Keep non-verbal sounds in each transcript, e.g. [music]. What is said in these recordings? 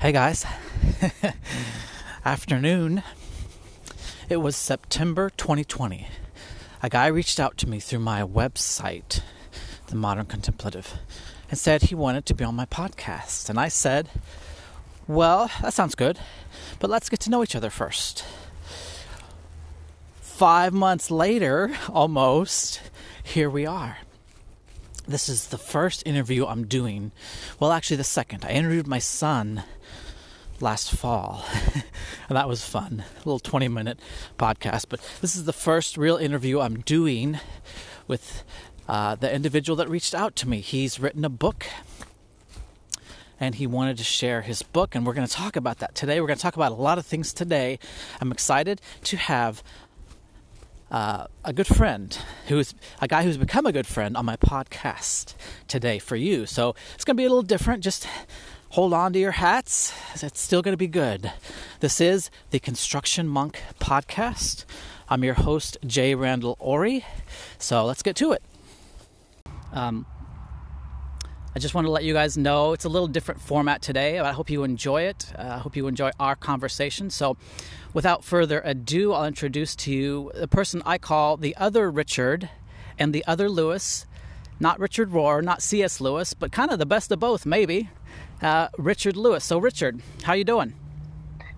Hey guys, [laughs] afternoon. It was September 2020. A guy reached out to me through my website, The Modern Contemplative, and said he wanted to be on my podcast. And I said, Well, that sounds good, but let's get to know each other first. Five months later, almost, here we are. This is the first interview I'm doing. Well, actually, the second. I interviewed my son last fall, and [laughs] that was fun. A little 20 minute podcast, but this is the first real interview I'm doing with uh, the individual that reached out to me. He's written a book and he wanted to share his book, and we're going to talk about that today. We're going to talk about a lot of things today. I'm excited to have uh, a good friend who's a guy who's become a good friend on my podcast today for you. So it's going to be a little different. Just hold on to your hats. It's still going to be good. This is the Construction Monk podcast. I'm your host, Jay Randall Ori. So let's get to it. Um, I just want to let you guys know it's a little different format today. I hope you enjoy it. Uh, I hope you enjoy our conversation. So, without further ado, I'll introduce to you the person I call the other Richard and the other Lewis. Not Richard Rohr, not C.S. Lewis, but kind of the best of both, maybe. Uh, Richard Lewis. So, Richard, how you doing?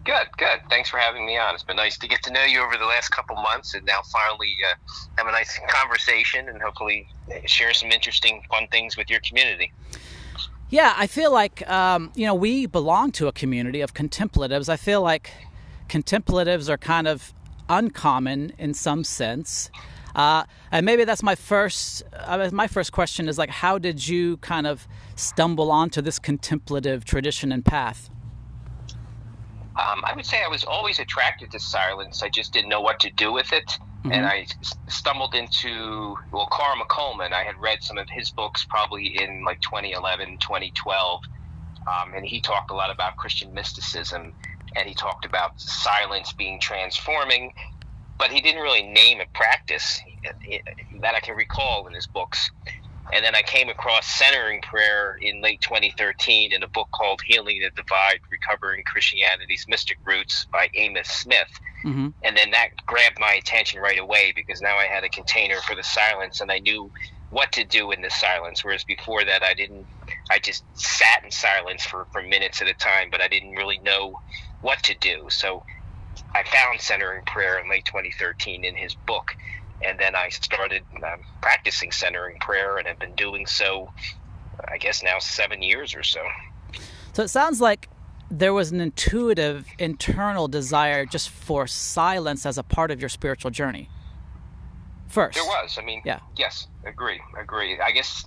Good, good. Thanks for having me on. It's been nice to get to know you over the last couple months, and now finally uh, have a nice [laughs] conversation, and hopefully share some interesting, fun things with your community. Yeah, I feel like um, you know we belong to a community of contemplatives. I feel like contemplatives are kind of uncommon in some sense. Uh, and maybe that's my first. Uh, my first question is like, how did you kind of stumble onto this contemplative tradition and path? Um, I would say I was always attracted to silence. I just didn't know what to do with it. Mm-hmm. And I stumbled into, well, Carl McColman. I had read some of his books probably in like 2011, 2012. Um, and he talked a lot about Christian mysticism. And he talked about silence being transforming. But he didn't really name a practice that I can recall in his books. And then I came across centering prayer in late 2013 in a book called Healing the Divide Recovering Christianity's Mystic Roots by Amos Smith. Mm-hmm. And then that grabbed my attention right away because now I had a container for the silence and I knew what to do in the silence. Whereas before that, I didn't, I just sat in silence for, for minutes at a time, but I didn't really know what to do. So I found centering prayer in late 2013 in his book and then I started um, practicing centering prayer and have been doing so, I guess now seven years or so. So it sounds like there was an intuitive internal desire just for silence as a part of your spiritual journey. First, there was. I mean, yeah. Yes, agree, agree. I guess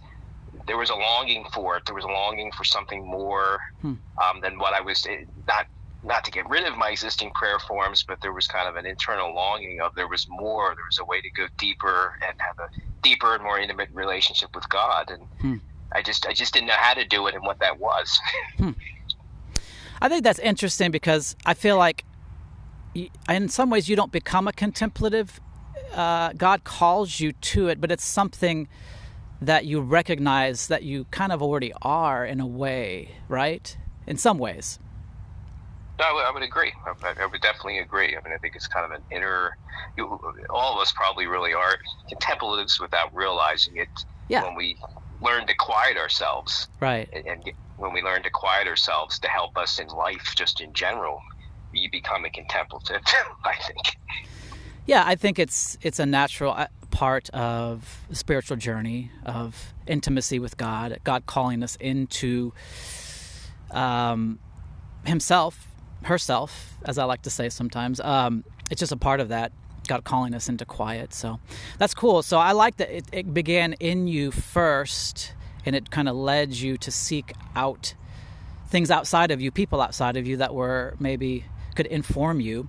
there was a longing for it. There was a longing for something more hmm. um, than what I was eh, not not to get rid of my existing prayer forms, but there was kind of an internal longing of there was more. There was a way to go deeper and have a deeper and more intimate relationship with God. And hmm. I just I just didn't know how to do it and what that was. [laughs] hmm. I think that's interesting because I feel like in some ways you don't become a contemplative. Uh, God calls you to it, but it's something that you recognize that you kind of already are in a way, right? In some ways. No, I would, I would agree. I, I, would definitely agree. I mean, I think it's kind of an inner. You, all of us probably really are contemplatives without realizing it. Yeah. When we learn to quiet ourselves, right, and, and when we learn to quiet ourselves to help us in life, just in general, you become a contemplative. [laughs] I think. Yeah, I think it's it's a natural uh, part of the spiritual journey of intimacy with God. God calling us into um, Himself herself, as I like to say sometimes. Um, it's just a part of that. God calling us into quiet. So that's cool. So I like that it, it began in you first and it kind of led you to seek out things outside of you, people outside of you that were maybe could inform you.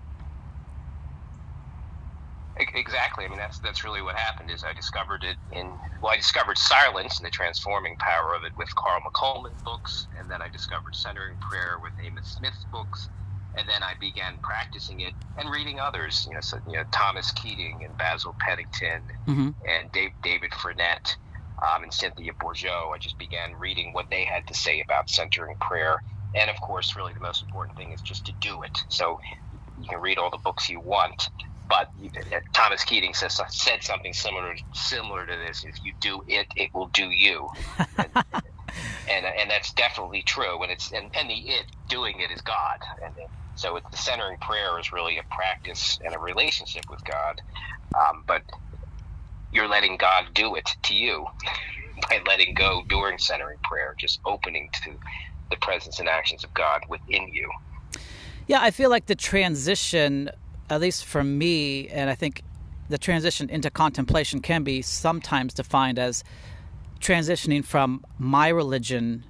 Exactly. I mean, that's that's really what happened. Is I discovered it in well, I discovered silence and the transforming power of it with Carl McColman books, and then I discovered centering prayer with Amos Smith's books, and then I began practicing it and reading others. You know, so, you know Thomas Keating and Basil Pennington mm-hmm. and Dave, David Frenette um, and Cynthia Bourgeault. I just began reading what they had to say about centering prayer and of course, really the most important thing is just to do it. So you can read all the books you want, but Thomas Keating says said something similar similar to this: if you do it, it will do you. and, [laughs] and, and that's definitely true. And it's and, and the it doing it is God. And so the centering prayer is really a practice and a relationship with God. Um, but you're letting God do it to you [laughs] by letting go during centering prayer, just opening to the presence and actions of God within you. Yeah, I feel like the transition, at least for me, and I think the transition into contemplation can be sometimes defined as transitioning from my religion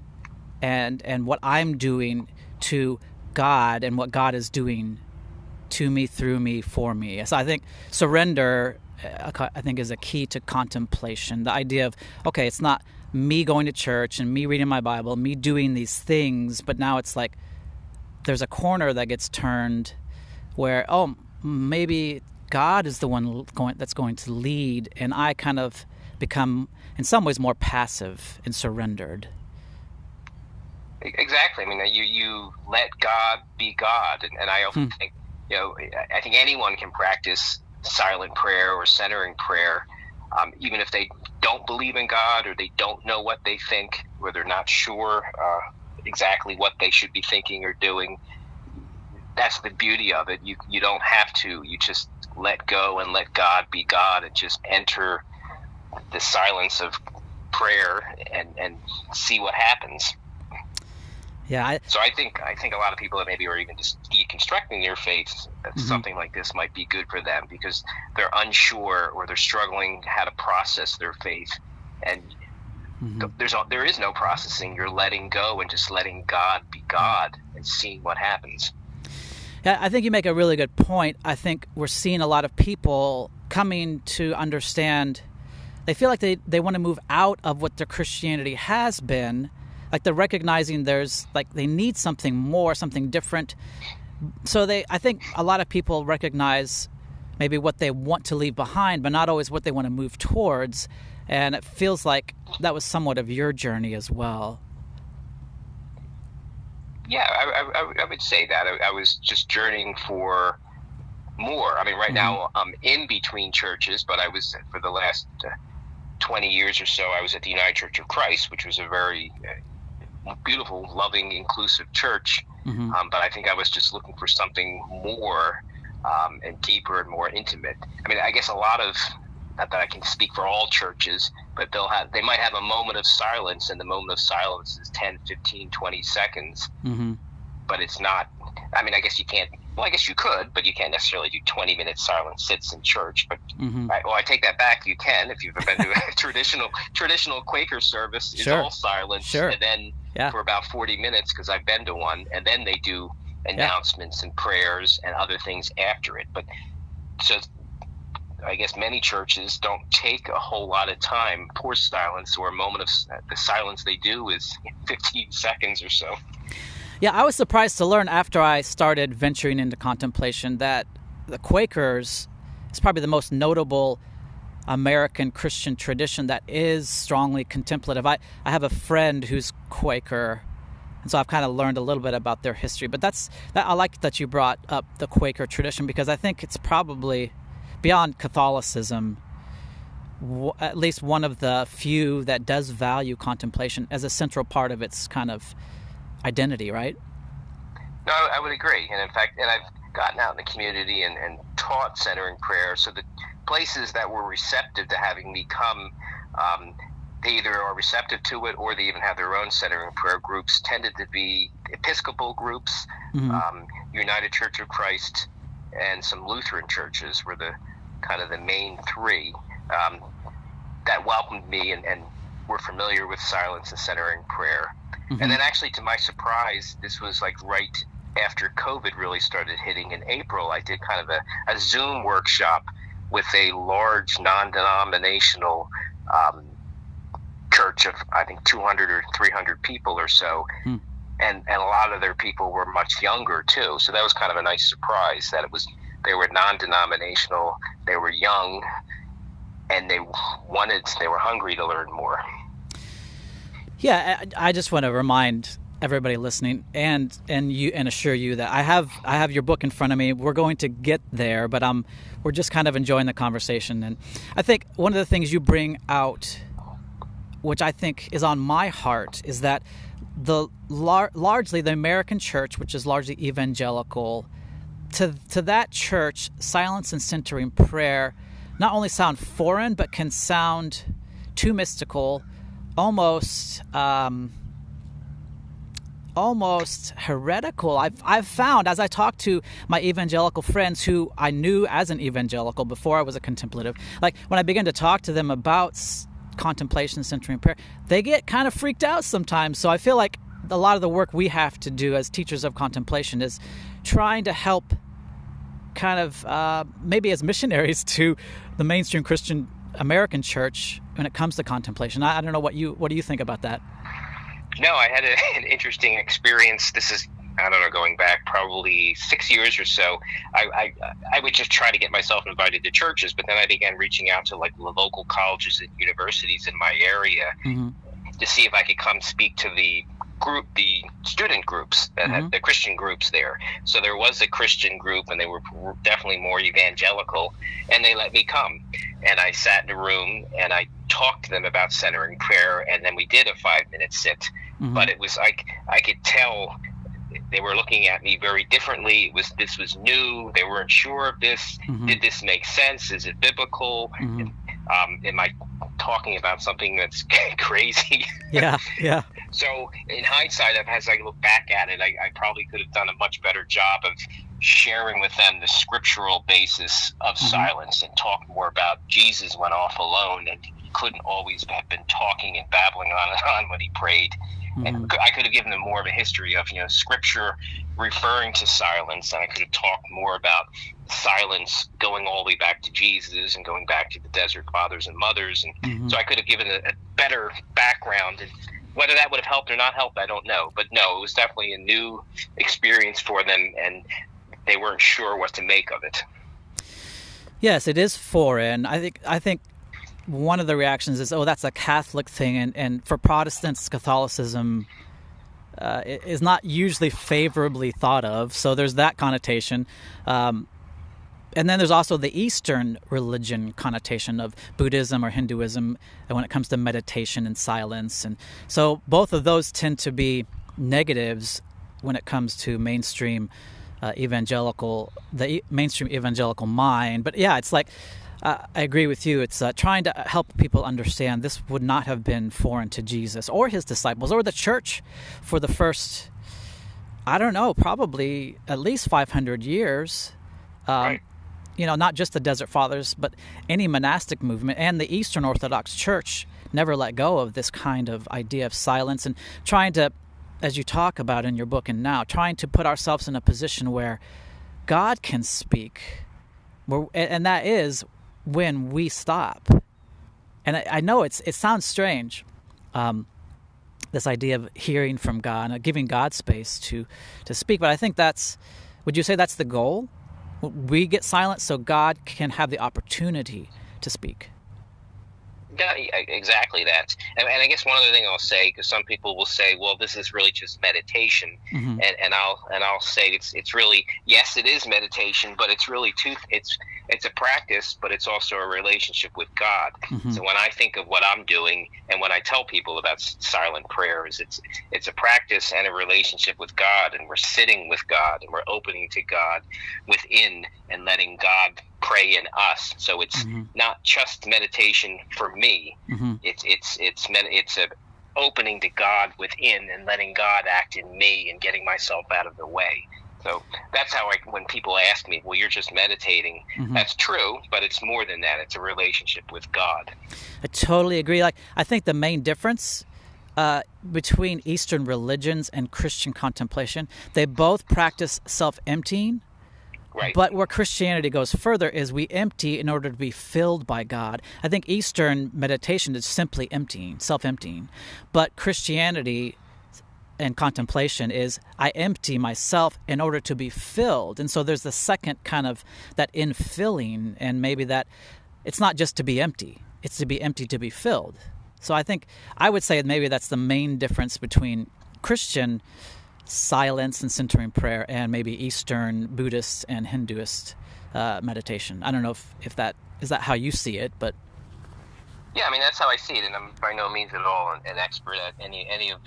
and and what I'm doing to God and what God is doing to me, through me, for me. So I think surrender, uh, I think, is a key to contemplation. The idea of okay, it's not me going to church and me reading my Bible, me doing these things, but now it's like there's a corner that gets turned where oh maybe God is the one going that's going to lead, and I kind of become in some ways more passive and surrendered. Exactly. I mean, you you let God be God, and, and I often hmm. think you know I think anyone can practice silent prayer or centering prayer, um, even if they don't believe in God or they don't know what they think, or they're not sure uh, exactly what they should be thinking or doing. That's the beauty of it. You you don't have to. You just let go and let God be God, and just enter the silence of prayer and and see what happens. Yeah. I, so I think I think a lot of people that maybe are even just deconstructing their faith, mm-hmm. something like this might be good for them because they're unsure or they're struggling how to process their faith, and mm-hmm. there's there is no processing. You're letting go and just letting God be God and seeing what happens. Yeah, I think you make a really good point. I think we're seeing a lot of people coming to understand they feel like they, they want to move out of what their Christianity has been. Like they're recognizing there's like they need something more, something different. So they I think a lot of people recognize maybe what they want to leave behind, but not always what they want to move towards. And it feels like that was somewhat of your journey as well. Yeah, I, I, I would say that. I, I, was just journeying for more. I mean, right mm-hmm. now I'm in between churches, but I was for the last uh, 20 years or so, I was at the United Church of Christ, which was a very uh, beautiful, loving, inclusive church. Mm-hmm. Um, but I think I was just looking for something more um, and deeper and more intimate. I mean, I guess a lot of not that I can speak for all churches, but they'll have they might have a moment of silence, and the moment of silence is 10, 15, 20 seconds. Mm-hmm. But it's not. I mean, I guess you can't well, I guess you could, but you can't necessarily do 20 minute silent sits in church. But mm-hmm. I, well, I take that back. You can if you've ever been to a [laughs] traditional traditional Quaker service. It's sure. all silent, sure. and then yeah. for about 40 minutes because I've been to one, and then they do announcements yeah. and prayers and other things after it. But so I guess many churches don't take a whole lot of time for silence or a moment of the silence they do is [laughs] 15 seconds or so. Yeah, I was surprised to learn after I started venturing into contemplation that the Quakers is probably the most notable American Christian tradition that is strongly contemplative. I, I have a friend who's Quaker, and so I've kind of learned a little bit about their history. But that's that I like that you brought up the Quaker tradition because I think it's probably beyond Catholicism at least one of the few that does value contemplation as a central part of its kind of identity, right? No, I would agree. And in fact, and I've gotten out in the community and, and taught centering prayer. So the places that were receptive to having me come, um, they either are receptive to it or they even have their own centering prayer groups, tended to be Episcopal groups, mm-hmm. um, United Church of Christ, and some Lutheran churches were the kind of the main three um, that welcomed me and, and were familiar with silence and centering prayer. Mm-hmm. And then, actually, to my surprise, this was like right after COVID really started hitting in April. I did kind of a, a Zoom workshop with a large non denominational um, church of, I think, 200 or 300 people or so. Mm. And, and a lot of their people were much younger too. So that was kind of a nice surprise that it was they were non-denominational, they were young, and they wanted they were hungry to learn more. Yeah, I just want to remind everybody listening and and you and assure you that I have I have your book in front of me. We're going to get there, but um we're just kind of enjoying the conversation and I think one of the things you bring out which I think is on my heart is that the lar- largely the American church, which is largely evangelical, to to that church, silence and centering prayer not only sound foreign but can sound too mystical, almost um, almost heretical. I've, I've found as I talk to my evangelical friends who I knew as an evangelical before I was a contemplative, like when I begin to talk to them about contemplation, centering prayer, they get kind of freaked out sometimes. So I feel like a lot of the work we have to do as teachers of contemplation is trying to help kind of uh, maybe as missionaries [laughs] to the mainstream Christian American church when it comes to contemplation. I, I don't know what you what do you think about that? No, I had a, [laughs] an interesting experience. This is I don't know, going back probably six years or so, I, I, I would just try to get myself invited to churches, but then I began reaching out to like the local colleges and universities in my area mm-hmm. to see if I could come speak to the group, the student groups that mm-hmm. had the Christian groups there. So there was a Christian group, and they were definitely more evangelical, and they let me come. And I sat in a room and I talked to them about centering prayer, and then we did a five minute sit. Mm-hmm. But it was like I could tell they were looking at me very differently. It was this was new. They weren't sure of this. Mm-hmm. Did this make sense? Is it biblical? Um, am I talking about something that's [laughs] crazy? Yeah, yeah. so in hindsight, as I look back at it, I, I probably could have done a much better job of sharing with them the scriptural basis of mm-hmm. silence and talk more about Jesus went off alone and he couldn't always have been talking and babbling on and on when he prayed. Mm-hmm. And I could have given them more of a history of, you know, scripture referring to silence, and I could have talked more about silence going all the way back to Jesus and going back to the desert fathers and mothers. And mm-hmm. so I could have given a, a better background. And whether that would have helped or not helped, I don't know. But no, it was definitely a new experience for them, and they weren't sure what to make of it. Yes, it is foreign. I think I think one of the reactions is, "Oh, that's a Catholic thing," and and for Protestants, Catholicism uh, is not usually favorably thought of. So there's that connotation. Um, and then there's also the Eastern religion connotation of Buddhism or Hinduism when it comes to meditation and silence. And so both of those tend to be negatives when it comes to mainstream uh, evangelical, the mainstream evangelical mind. But yeah, it's like uh, I agree with you. It's uh, trying to help people understand this would not have been foreign to Jesus or his disciples or the church for the first, I don't know, probably at least 500 years. Um, right. You know, not just the Desert Fathers, but any monastic movement and the Eastern Orthodox Church never let go of this kind of idea of silence and trying to, as you talk about in your book and now, trying to put ourselves in a position where God can speak. And that is when we stop. And I, I know it's it sounds strange, um, this idea of hearing from God, and giving God space to to speak. But I think that's would you say that's the goal? We get silent so God can have the opportunity to speak. Yeah, exactly that. And, and, I guess one other thing I'll say, because some people will say, "Well, this is really just meditation," mm-hmm. and, and I'll and I'll say it's it's really yes, it is meditation, but it's really two. It's it's a practice, but it's also a relationship with God. Mm-hmm. So when I think of what I'm doing, and when I tell people about silent prayers, it's it's a practice and a relationship with God, and we're sitting with God, and we're opening to God within, and letting God pray in us. So it's mm-hmm. not just meditation for me. Mm-hmm. It's it's it's it's a opening to God within and letting God act in me and getting myself out of the way. So that's how I, when people ask me, well, you're just meditating, mm-hmm. that's true, but it's more than that. It's a relationship with God. I totally agree. Like, I think the main difference uh, between Eastern religions and Christian contemplation, they both practice self emptying. Right. But where Christianity goes further is we empty in order to be filled by God. I think Eastern meditation is simply emptying, self emptying. But Christianity and contemplation is I empty myself in order to be filled. And so there's the second kind of that infilling, and maybe that it's not just to be empty, it's to be empty to be filled. So I think I would say maybe that's the main difference between Christian silence and centering prayer, and maybe Eastern Buddhist and Hinduist uh, meditation. I don't know if, if that is that how you see it, but yeah, I mean that's how I see it, and I'm by no means at all an, expert at any any of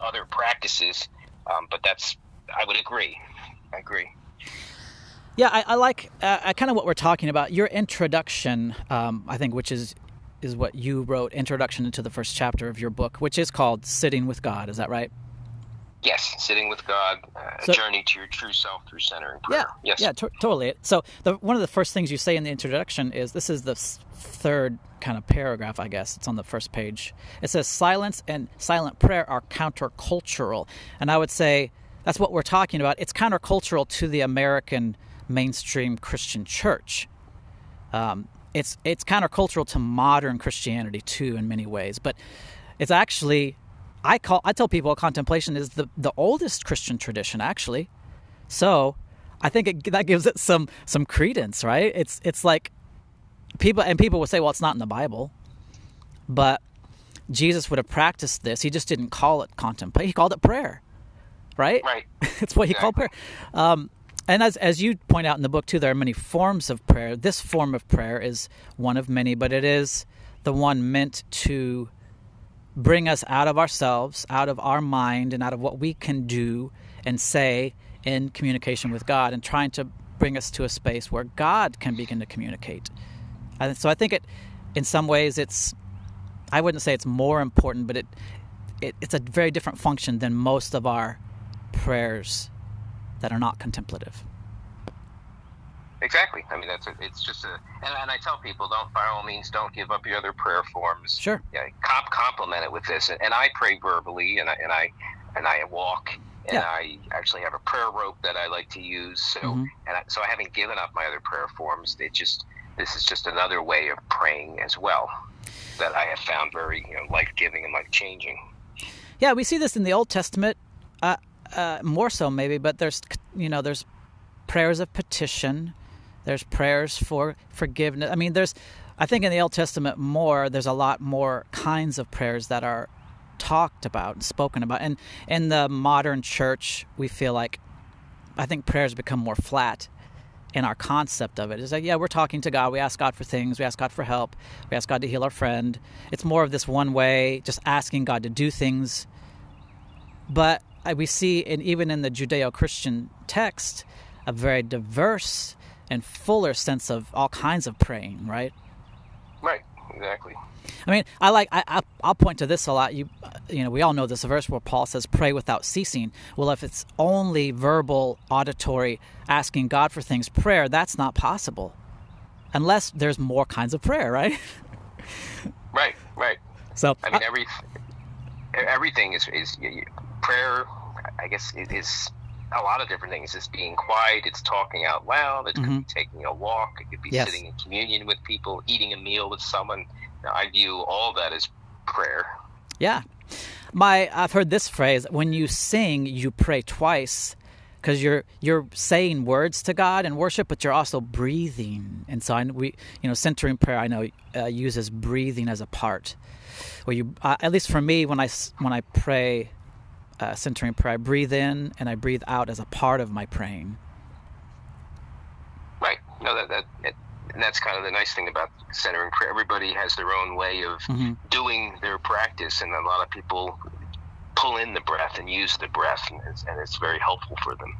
other practices, um, but that's I would agree. I agree. Yeah, I, I like uh, kind of what we're talking about. Your introduction, um, I think, which is is what you wrote, introduction into the first chapter of your book, which is called "Sitting with God." Is that right? Yes, sitting with God, uh, so, a journey to your true self through centering prayer. Yeah, yes, yeah, t- totally. So the, one of the first things you say in the introduction is this is the third kind of paragraph, I guess. It's on the first page. It says silence and silent prayer are countercultural, and I would say that's what we're talking about. It's countercultural to the American mainstream Christian church. Um, it's it's countercultural to modern Christianity too in many ways, but it's actually I call I tell people contemplation is the the oldest Christian tradition actually. So I think it, that gives it some some credence, right? It's it's like people and people would say, well, it's not in the Bible, but Jesus would have practiced this. He just didn't call it contemplation. He called it prayer, right? Right. [laughs] it's what he called prayer. Um, and as as you point out in the book too, there are many forms of prayer. This form of prayer is one of many, but it is the one meant to bring us out of ourselves, out of our mind, and out of what we can do and say in communication with God, and trying to bring us to a space where God can begin to communicate. And so I think it, in some ways, it's, I wouldn't say it's more important, but it, it it's a very different function than most of our prayers that are not contemplative. Exactly. I mean, that's a, it's just a, and, and, I tell people, don't by all means, don't give up your other prayer forms. Sure. Yeah, comp, complement it with this, and, and I pray verbally, and I and I and I walk, and yeah. I actually have a prayer rope that I like to use. So, mm-hmm. and I, so I haven't given up my other prayer forms. It just this is just another way of praying as well that I have found very you know life giving and life changing. Yeah, we see this in the Old Testament, uh, uh, more so maybe, but there's you know there's prayers of petition there's prayers for forgiveness. I mean, there's, I think in the Old Testament more, there's a lot more kinds of prayers that are talked about and spoken about. And in the modern church, we feel like, I think prayers become more flat in our concept of it. It's like, yeah, we're talking to God. We ask God for things. We ask God for help. We ask God to heal our friend. It's more of this one way, just asking God to do things. But we see, in, even in the Judeo Christian text, a very diverse and fuller sense of all kinds of praying, right? Right, exactly. I mean, I like I, I'll point to this a lot. You, uh, you know, we all know this verse where Paul says, "Pray without ceasing." Well, if it's only verbal, auditory, asking God for things, prayer that's not possible, unless there's more kinds of prayer, right? [laughs] right, right. So I mean, every everything is is prayer. I guess is a lot of different things. It's being quiet, it's talking out loud, it mm-hmm. could be taking a walk, it could be yes. sitting in communion with people, eating a meal with someone. Now, I view all that as prayer. Yeah. My I've heard this phrase, when you sing, you pray twice because you're you're saying words to God in worship, but you're also breathing. And so I, we, you know, centering prayer I know uh, uses breathing as a part. Where you, uh, at least for me, when I when I pray, uh, centering prayer. I breathe in and I breathe out as a part of my praying. Right. No, that that and that's kind of the nice thing about centering prayer. Everybody has their own way of mm-hmm. doing their practice, and a lot of people pull in the breath and use the breath, and it's, and it's very helpful for them.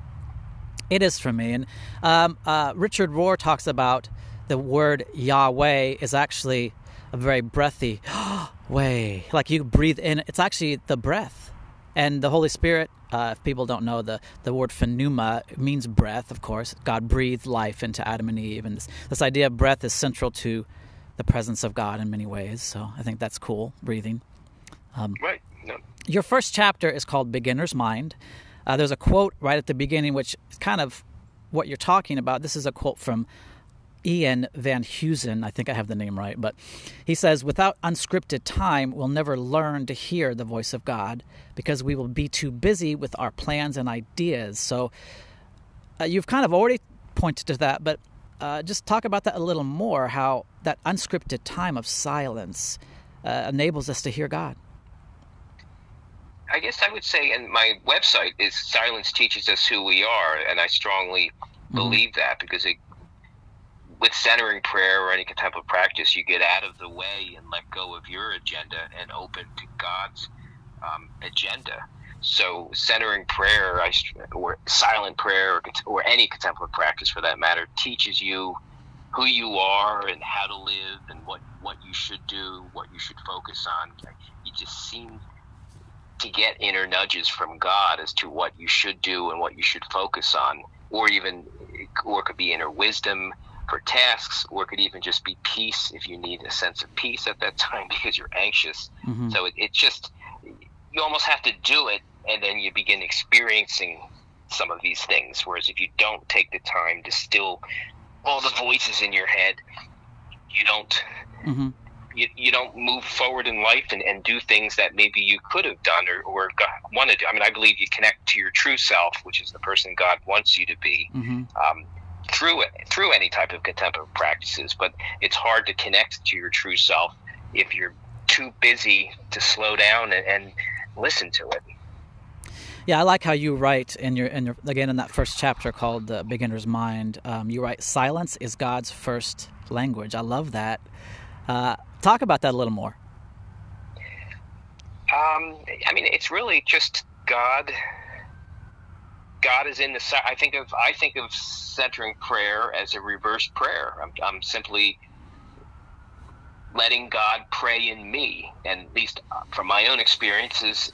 It is for me, and um, uh, Richard Rohr talks about the word Yahweh is actually a very breathy [gasps] way. Like you breathe in, it's actually the breath and the Holy Spirit, uh, if people don't know, the, the word pneuma means breath, of course. God breathed life into Adam and Eve. And this, this idea of breath is central to the presence of God in many ways. So I think that's cool, breathing. Um, right. No. Your first chapter is called Beginner's Mind. Uh, there's a quote right at the beginning, which is kind of what you're talking about. This is a quote from Ian Van Heusen, I think I have the name right, but he says, without unscripted time, we'll never learn to hear the voice of God because we will be too busy with our plans and ideas. So uh, you've kind of already pointed to that, but uh, just talk about that a little more how that unscripted time of silence uh, enables us to hear God. I guess I would say, and my website is Silence Teaches Us Who We Are, and I strongly mm-hmm. believe that because it, with centering prayer or any contemplative practice, you get out of the way and let go of your agenda and open to God's um, agenda. So, centering prayer, or silent prayer, or, or any contemplative practice for that matter, teaches you who you are and how to live and what, what you should do, what you should focus on. You just seem to get inner nudges from God as to what you should do and what you should focus on, or even, or it could be inner wisdom for tasks, or it could even just be peace if you need a sense of peace at that time [laughs] because you're anxious. Mm-hmm. So it, it just, you almost have to do it and then you begin experiencing some of these things. Whereas if you don't take the time to still all the voices in your head, you don't mm-hmm you, you don't move forward in life and, and do things that maybe you could have done or, or want to do. I mean, I believe you connect to your true self, which is the person God wants you to be. Mm-hmm. Um, through it, through any type of contemplative practices, but it's hard to connect to your true self if you're too busy to slow down and, and listen to it. Yeah, I like how you write in your in your again in that first chapter called "The Beginner's Mind." Um, you write, "Silence is God's first language." I love that. Uh, Talk about that a little more. Um, I mean, it's really just God. God is in the. I think of. I think of centering prayer as a reverse prayer. I'm, I'm simply letting God pray in me, and at least from my own experiences,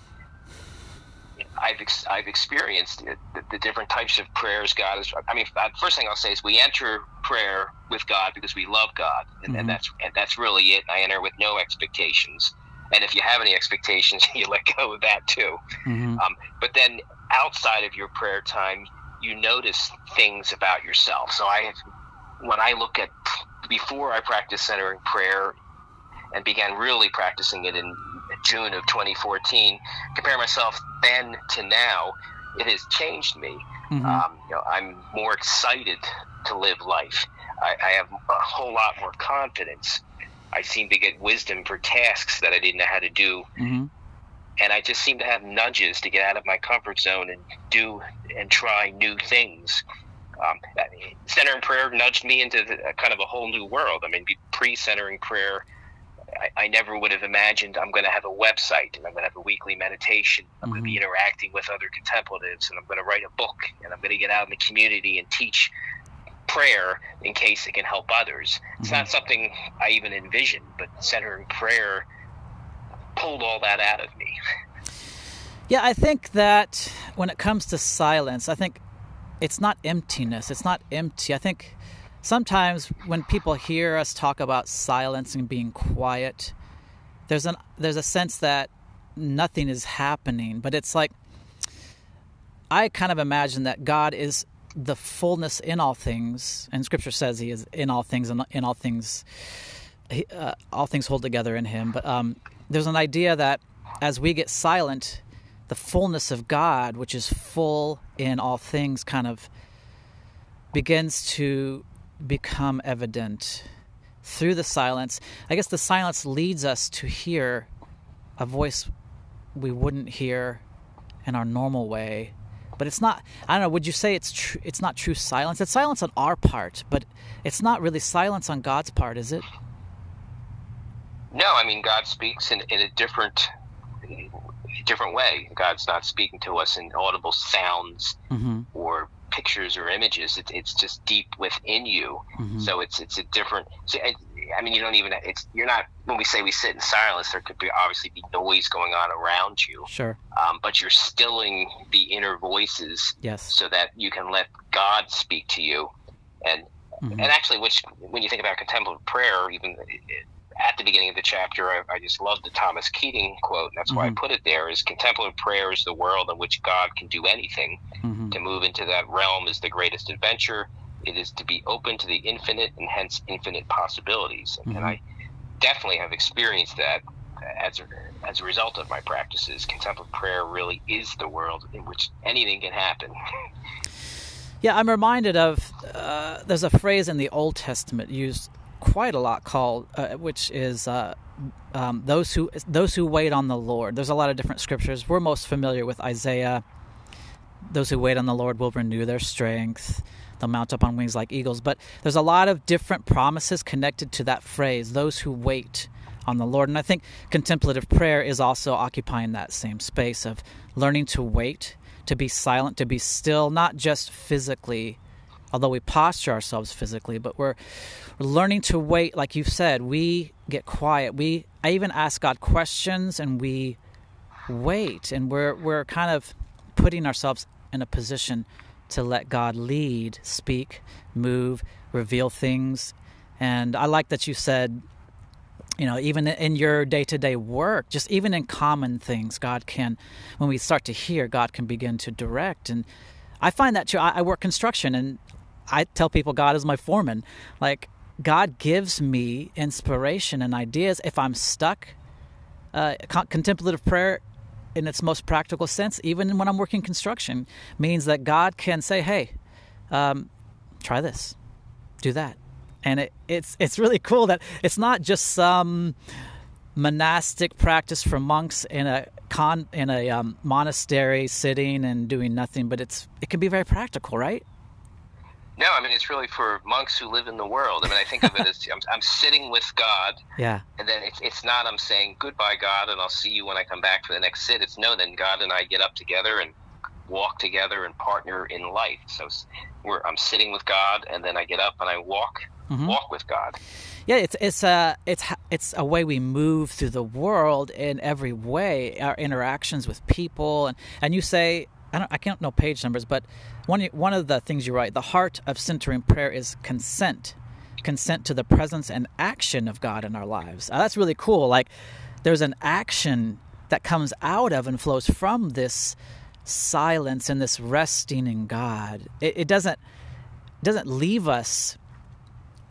I've ex- I've experienced it, the, the, different types of prayers God is. I mean, uh, first thing I'll say is we enter prayer with God because we love God, and, mm-hmm. and that's and that's really it. I enter with no expectations, and if you have any expectations, [laughs] you let go of that too. Mm-hmm. Um, but then outside of your prayer time, you notice things about yourself. So I, when I look at before I practice centering prayer, and began really practicing it in June of 2014, compare myself then to now, it has changed me. Mm-hmm. Um, you know, I'm more excited to live life. I, I, have a whole lot more confidence. I seem to get wisdom for tasks that I didn't know how to do. Mm-hmm. And I just seem to have nudges to get out of my comfort zone and do and try new things. Um, centering prayer nudged me into the, kind of a whole new world. I mean, pre-centering prayer, I, I, never would have imagined I'm going to have a website and I'm going to have a weekly meditation. I'm mm-hmm. going to be interacting with other contemplatives and I'm going to write a book and I'm going to get out in the community and teach prayer in case it can help others. It's mm-hmm. not something I even envisioned, but centering prayer pulled all that out of me. Yeah, I think that when it comes to silence, I think it's not emptiness. It's not empty. I think sometimes when people hear us talk about silence and being quiet, there's an there's a sense that nothing is happening, but it's like I kind of imagine that God is the fullness in all things, and Scripture says He is in all things, and in all things, uh, all things hold together in Him. But um, there's an idea that as we get silent, the fullness of God, which is full in all things, kind of begins to become evident through the silence. I guess the silence leads us to hear a voice we wouldn't hear in our normal way. But it's not. I don't know. Would you say it's true? It's not true silence. It's silence on our part, but it's not really silence on God's part, is it? No, I mean God speaks in, in a different different way. God's not speaking to us in audible sounds mm-hmm. or pictures or images. It, it's just deep within you. Mm-hmm. So it's it's a different. So I, I, mean, you don't even. It's you're not. When we say we sit in silence, there could be obviously be noise going on around you. Sure. Um, but you're stilling the inner voices. Yes. So that you can let God speak to you, and mm-hmm. and actually, which when you think about contemplative prayer, even at the beginning of the chapter, I, I, just love the Thomas Keating quote, and that's mm-hmm. why I mm-hmm. put it there: is contemplative prayer is the world in which God can do anything. Mm-hmm. To move into that realm is the greatest adventure. It is to be open to the infinite and hence infinite possibilities. Mm-hmm. And I definitely have experienced that as a, as a result of my practices. Contemplative prayer really is the world in which anything can happen. [laughs] Yeah, I'm reminded of uh, there's a phrase in the Old Testament used quite a lot called, uh, which is uh, um, those who those who wait on the Lord. There's a lot of different scriptures. We're most familiar with Isaiah. Those who wait on the Lord will renew their strength. They'll mount up on wings like eagles. But there's a lot of different promises connected to that phrase. Those who wait on the Lord. And I think contemplative prayer is also occupying that same space of learning to wait, to be silent, to be still, not just physically, although we posture ourselves physically, but we're, we're learning to wait. Like you've said, we get quiet. We I even ask God questions and we wait, and we're we're kind of putting ourselves in a position to let God lead, speak, move, reveal things. And I like that you said you know even in your day-to-day work just even in common things god can when we start to hear god can begin to direct and i find that too i, work construction and i tell people god is my foreman. Like god gives me inspiration and ideas. If i'm stuck uh, contemplative prayer in its most practical sense even when i'm working construction means that god can say hey um, try this. Do that. And it, it's it's really cool that it's not just some monastic practice for monks in a con in a um, monastery sitting and doing nothing, but it's it can be very practical, right? No, I mean it's really for monks who live in the world. I mean, I think of it as [laughs] I'm, I'm sitting with God. Yeah. And then it's it's not I'm saying goodbye, God, and I'll see you when I come back for the next sit. It's no, then God and I get up together and walk together and partner in life. So I'm sitting with God, and then I get up and I walk mm-hmm. walk with God. Yeah, it's it's a it's it's a way we move through the world in every way. Our interactions with people, and and you say I don't I can't know page numbers, but one one of the things you write, the heart of centering prayer is consent, consent to the presence and action of God in our lives. Now, that's really cool. Like there's an action that comes out of and flows from this silence and this resting in God. It, it doesn't it doesn't leave us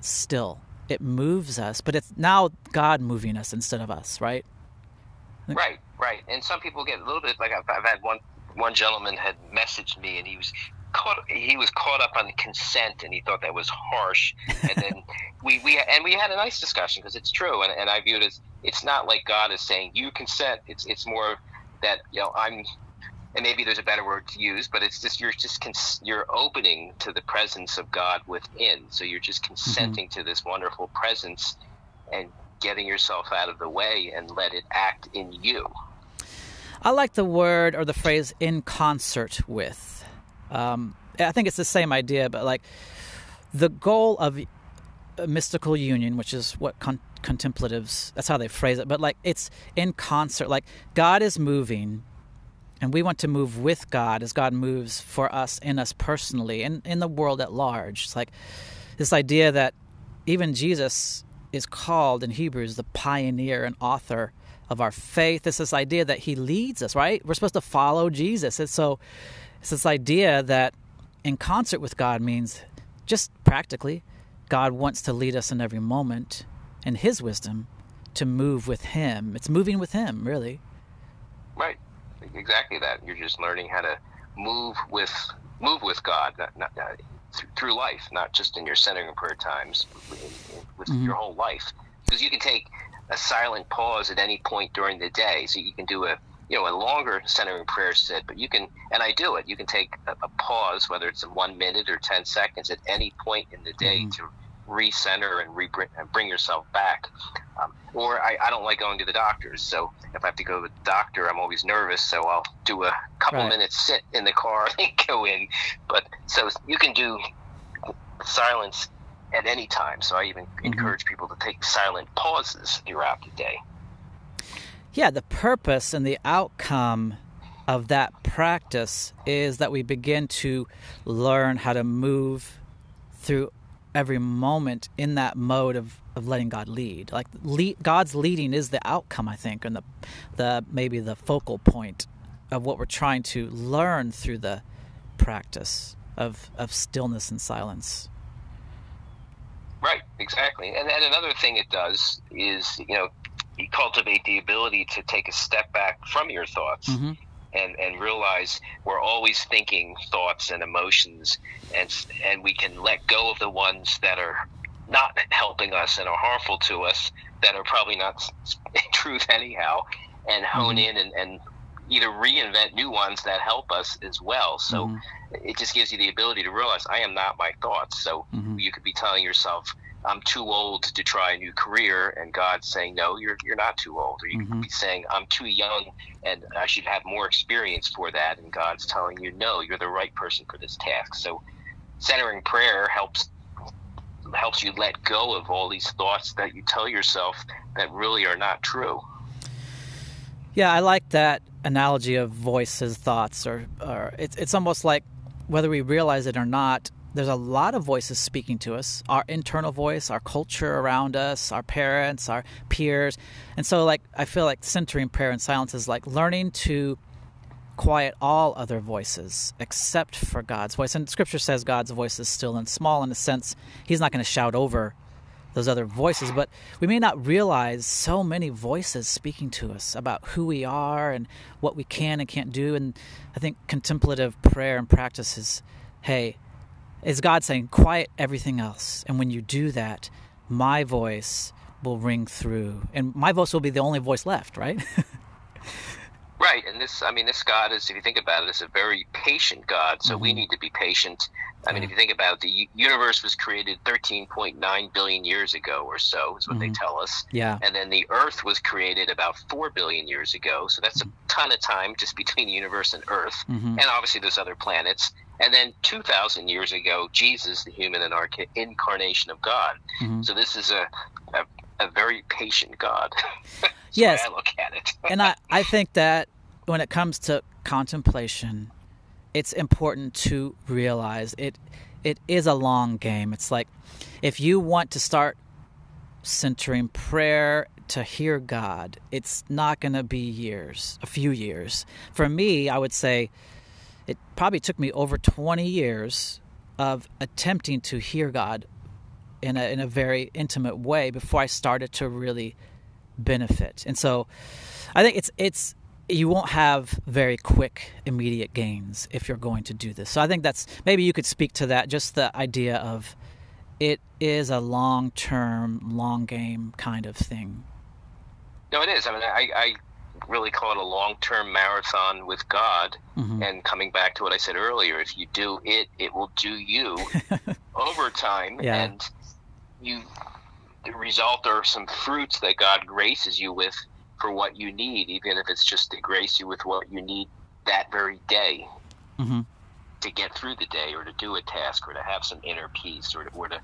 still. It moves us, but it's now God moving us instead of us, right? Right, right. And some people get a little bit like I've, I've had one one gentleman had messaged me and he was caught he was caught up on consent and he thought that was harsh and then [laughs] we, we and we had a nice discussion because it's true and, and I view it as it's not like God is saying you consent it's it's more that you know I'm and maybe there's a better word to use, but it's just you're just cons- you're opening to the presence of God within. So you're just mm-hmm. consenting mm-hmm. to this wonderful presence and getting yourself out of the way and let it act in you. I like the word or the phrase "in concert with." Um, I think it's the same idea, but like the goal of mystical union, which is what con- contemplatives that's how they phrase it, but like it's in concert. Like God is moving and we want to move with God as God moves for us in us personally and in the world at large. It's like this idea that even Jesus is called in Hebrews the pioneer and author of our faith. It's this idea that he leads us, right? We're supposed to follow Jesus. And so it's this idea that in concert with God means just practically, God wants to lead us in every moment in his wisdom to move with him. It's moving with him, really. Right exactly that. You're just learning how to move with move with God, not, not, not through life, not just in your centering and prayer times, with mm-hmm. your whole life. Because you can take a silent pause at any point during the day, so you can do a you know a longer centering prayer set, but you can, and I do it. You can take a, a pause, whether it's in one minute or ten seconds, at any point in the day mm-hmm. to recenter and re- bring yourself back. Um, or I, I, don't like going to the doctors, so if I have to go to the doctor, I'm always nervous. So I'll do a couple right. minutes sit in the car [laughs] and go in. But so you can do silence at any time. So I even mm-hmm. encourage people to take silent pauses throughout the day. Yeah, the purpose and the outcome of that practice is that we begin to learn how to move through every moment in that mode of, of letting God lead. Like lead, God's leading is the outcome, I think, and the the maybe the focal point of what we're trying to learn through the practice of of stillness and silence. Right, exactly. And and another thing it does is, you know, you cultivate the ability to take a step back from your thoughts. Mm-hmm and and realize we're always thinking thoughts and emotions and and we can let go of the ones that are not helping us and are harmful to us that are probably not [laughs] truth anyhow, and hone mm-hmm. in and, and either reinvent new ones that help us as well. So mm-hmm. it just gives you the ability to realize I am not my thoughts. So mm-hmm. you could be telling yourself, I'm too old to try a new career, and God's saying, No, you're you're not too old. Or you mm-hmm. could be saying, I'm too young, and I should have more experience for that, and God's telling you, No, you're the right person for this task. So centering prayer helps helps you let go of all these thoughts that you tell yourself that really are not true. Yeah, I like that analogy of voices, thoughts, or, or it's it's almost like whether we realize it or not, there's a lot of voices speaking to us our internal voice our culture around us our parents our peers. And so like i feel like centering prayer and silence is like learning to quiet all other voices except for god's voice. And scripture says god's voice is still and small in a sense. He's not going to shout over those other voices but we may not realize so many voices speaking to us about who we are and what we can and can't do. And i think contemplative prayer and practice is hey is God saying, quiet everything else. And when you do that, my voice will ring through. And my voice will be the only voice left, right? [laughs] right. And this, I mean, this God is, if you think about it, is a very patient God. So mm-hmm. we need to be patient. I mean, if you think about it, the universe was created 13.9 billion years ago or so, is what mm-hmm. they tell us. Yeah. And then the Earth was created about 4 billion years ago. So that's a ton of time just between the universe and Earth. Mm-hmm. And obviously, there's other planets. And then 2,000 years ago, Jesus, the human incarnation of God. Mm-hmm. So this is a, a, a very patient God. [laughs] yes. I look at it. and I, I think that when it comes to contemplation, it's important to realize it it is a long game. It's like if you want to start centering prayer to hear God, it's not going to be years, a few years. For me, I would say it probably took me over 20 years of attempting to hear God in a, in a very intimate way before I started to really benefit. And so I think it's it's you won't have very quick immediate gains if you're going to do this. So I think that's maybe you could speak to that just the idea of it is a long-term long game kind of thing. No, it is. I mean, I, I really call it a long term marathon with God. Mm-hmm. And coming back to what I said earlier, if you do it, it will do you [laughs] over time. Yeah. And you, the result are some fruits that God graces you with for what you need, even if it's just to grace you with what you need that very day. Mm-hmm. To get through the day, or to do a task, or to have some inner peace, or to, or to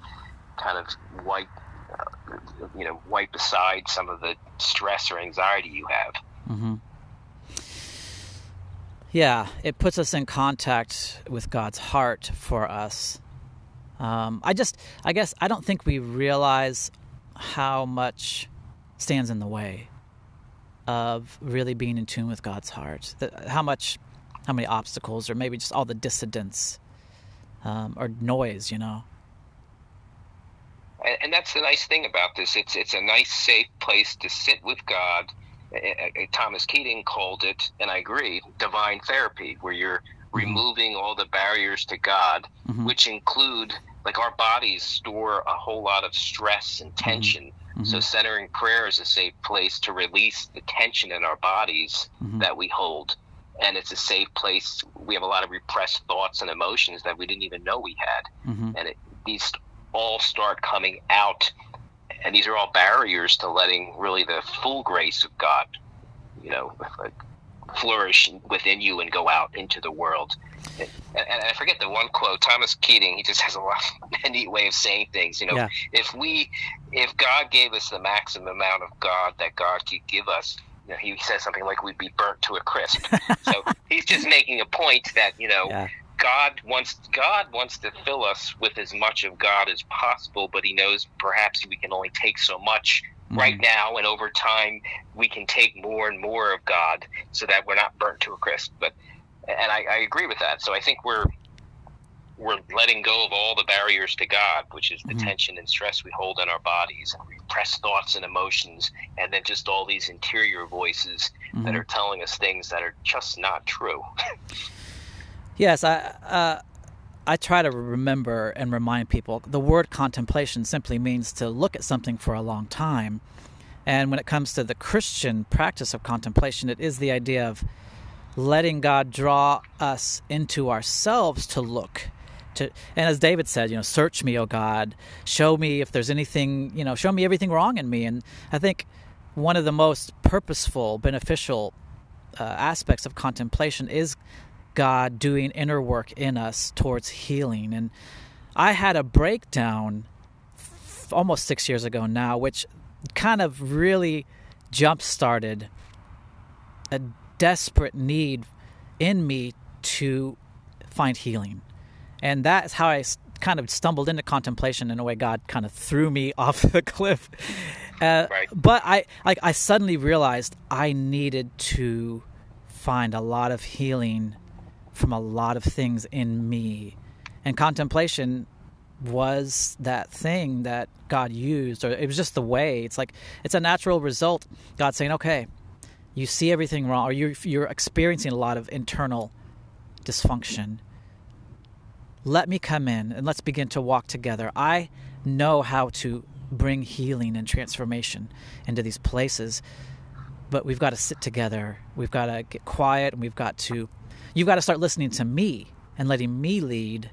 kind of wipe uh, you know wipe aside some of the stress or anxiety you have Mm-hmm. Yeah, it puts us in contact with God's heart for us. Um, I just, I guess, I don't think we realize how much stands in the way of really being in tune with God's heart. How much, how many obstacles, or maybe just all the dissidence um, or noise, you know. And, and that's the nice thing about this. It's it's a nice, safe place to sit with God Thomas Keating called it, and I agree, divine therapy, where you're mm-hmm. removing all the barriers to God, mm-hmm. which include like our bodies store a whole lot of stress and mm-hmm. tension. Mm-hmm. So centering prayer is a safe place to release the tension in our bodies mm-hmm. that we hold. And it's a safe place. We have a lot of repressed thoughts and emotions that we didn't even know we had. Mm-hmm. And it, these all start coming out and these are all barriers to letting really the full grace of God, you know, flourish within you and go out into the world. And, and, I forget the one quote. Thomas Keating, he just has a, lot, [laughs] a neat way of saying things. You know, yeah. if we, if God gave us the maximum amount of God that God could give us, you know, he says something like we'd be burnt to a crisp. [laughs] so he's just making a point that you know yeah. God wants God wants to fill us with as much of God as possible, but He knows perhaps we can only take so much mm-hmm. right now, and over time we can take more and more of God, so that we're not burnt to a crisp. But and I, I agree with that. So I think we're we're letting go of all the barriers to God, which is the mm-hmm. tension and stress we hold in our bodies, and repressed thoughts and emotions, and then just all these interior voices mm-hmm. that are telling us things that are just not true. [laughs] Yes, I uh, I try to remember and remind people the word contemplation simply means to look at something for a long time. And when it comes to the Christian practice of contemplation, it is the idea of letting God draw us into ourselves to look. To, and as David said, you know, search me, O God, show me if there's anything, you know, show me everything wrong in me. And I think one of the most purposeful, beneficial uh, aspects of contemplation is God doing inner work in us towards healing. And I had a breakdown f- almost six years ago now, which kind of really jump started a desperate need in me to find healing. And that's how I kind of stumbled into contemplation in a way God kind of threw me [laughs] off the cliff. Uh, right. But I like I suddenly realized I needed to find a lot of healing from a lot of things in me. And contemplation was that thing that God used, or it was just the way. It's like it's a natural result. God saying, "Okay, you see everything wrong, or you're you're experiencing a lot of internal dysfunction. Let me come in and let's begin to walk together. I know how to bring healing and transformation into these places, but we've got to sit together. We've got to get quiet, and we've got to you've got to start listening to me and letting me lead.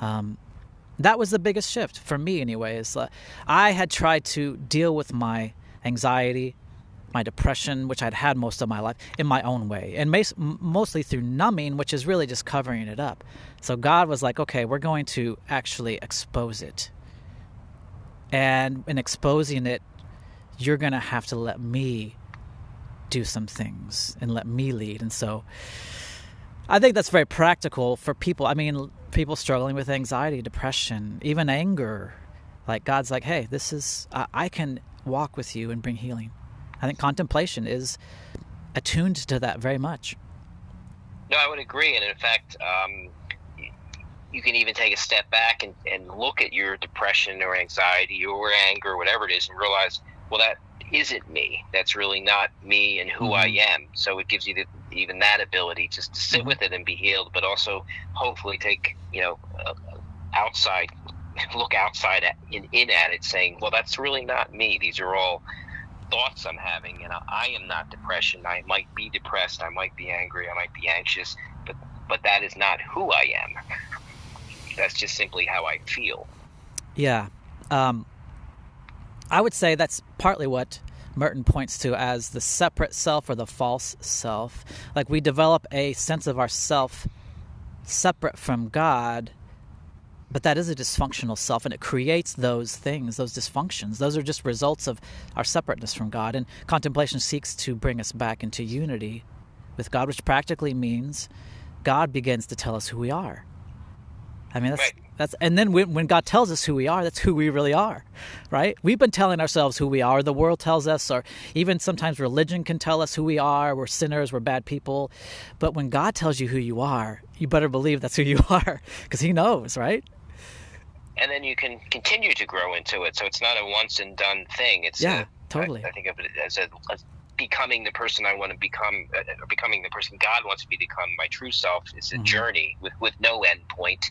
Um, that was the biggest shift for me, anyways. Uh, I had tried to deal with my anxiety, my depression, which I'd had most of my life, in my own way, and mas- mostly through numbing, which is really just covering it up. So God was like, okay, we're going to actually expose it. And in exposing it, you're going to have to let me do some things and let me lead. And so I think that's very practical for people. I mean, people struggling with anxiety, depression, even anger. Like God's like, hey, this is I, can walk with you and bring healing. I think contemplation is attuned to that very much. No, I would agree, and in fact, um, you can even take a step back and, and look at your depression or anxiety or anger or whatever it is, and realize, well, that isn't me. That's really not me and who mm-hmm. I am. So it gives you the, even that ability just to sit mm-hmm. with it and be healed, but also hopefully take you know uh, outside [laughs] look outside at, in, in at it, saying, well, that's really not me. These are all thoughts I'm having, and I, I am not depression. I might be depressed. I might be angry. I might be anxious, but but that is not who I am. That's just simply how I feel. Yeah. Um, I would say that's partly what Merton points to as the separate self or the false self. Like we develop a sense of ourself separate from God, but that is a dysfunctional self and it creates those things, those dysfunctions. Those are just results of our separateness from God. And contemplation seeks to bring us back into unity with God, which practically means God begins to tell us who we are. I mean, that's right. That's and then when, when God tells us who we are, that's who we really are, right? We've been telling ourselves who we are. The world tells us, or even sometimes religion can tell us who we are. We're sinners. We're bad people. But when God tells you who you are, you better believe that's who you [laughs] are, because He knows, right? And then you can continue to grow into it. So it's not a once and done thing. It's yeah, a, totally. I, I, think of it as a, as becoming the person I want to become, uh, or becoming the person God wants me to become, my true self. is a mm-hmm. journey with with no end point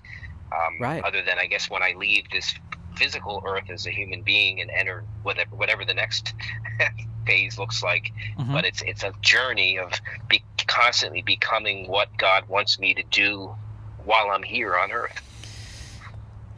um, right. Other than I guess when I leave this physical earth as a human being and enter whatever whatever the next [laughs] phase looks like. Mm-hmm. But it's it's a journey of be, constantly becoming what God wants me to do while I'm here on earth.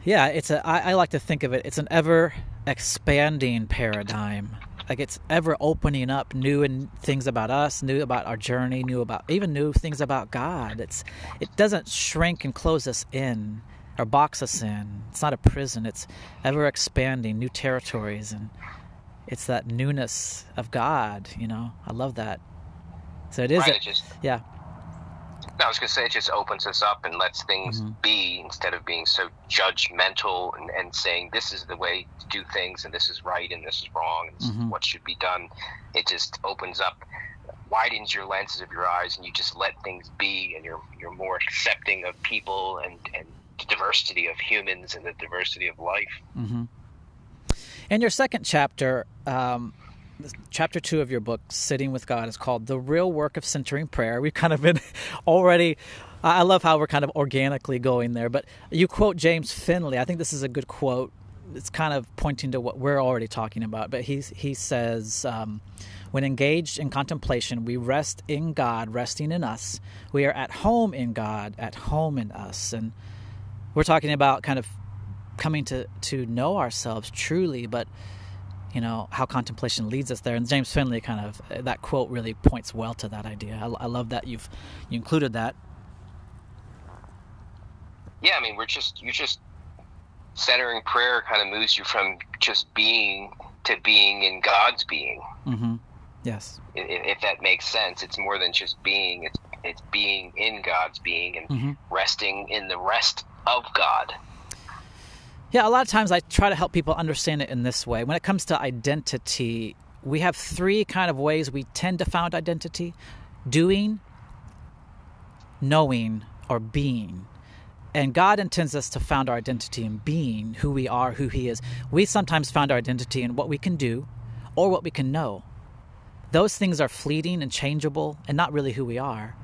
Yeah, it's a. I, I like to think of it. It's an ever expanding paradigm. Like it's ever opening up new and things about us, new about our journey, new about even new things about God. It's it doesn't shrink and close us in or box us in. It's not a prison. It's ever expanding, new territories, and it's that newness of God. You know, I love that. So it is. Right, a, it just, yeah. No, I was gonna say it just opens us up and lets things mm-hmm. be instead of being so judgmental and, and, saying this is the way to do things and this is right and this is wrong and mm-hmm. what should be done. It just opens up widens your lenses of your eyes and you just let things be and you're you're more accepting of people and and the diversity of humans and the diversity of life. Mm-hmm. In your second chapter, um, chapter two of your book, Sitting with God, is called The Real Work of Centering Prayer. We've kind of been [laughs] already I love how we're kind of organically going there. But you quote James Finley. I think this is a good quote. It's kind of pointing to what we're already talking about. But he he says, um, when engaged in contemplation, we rest in God, resting in us. We are at home in God, at home in us, and we're talking about kind of coming to to know ourselves truly, but you know how contemplation leads us there. And James Finley kind of that quote really points well to that idea. I, I love that you've you included that. Yeah, I mean, we're just you're just centering prayer kind of moves you from just being to being in God's being. Mm-hmm. Yes. If, if, that makes sense, it's more than just being. It's it's being in God's being and mm-hmm. resting in the rest of God. Yeah, a lot of times I try to help people understand it in this way. When it comes to identity, we have three kind of ways we tend to found identity doing, knowing, or being. And God intends us to found our identity in being who we are, who He is. We sometimes found our identity in what we can do or what we can know. Those things are fleeting and changeable and not really who we are.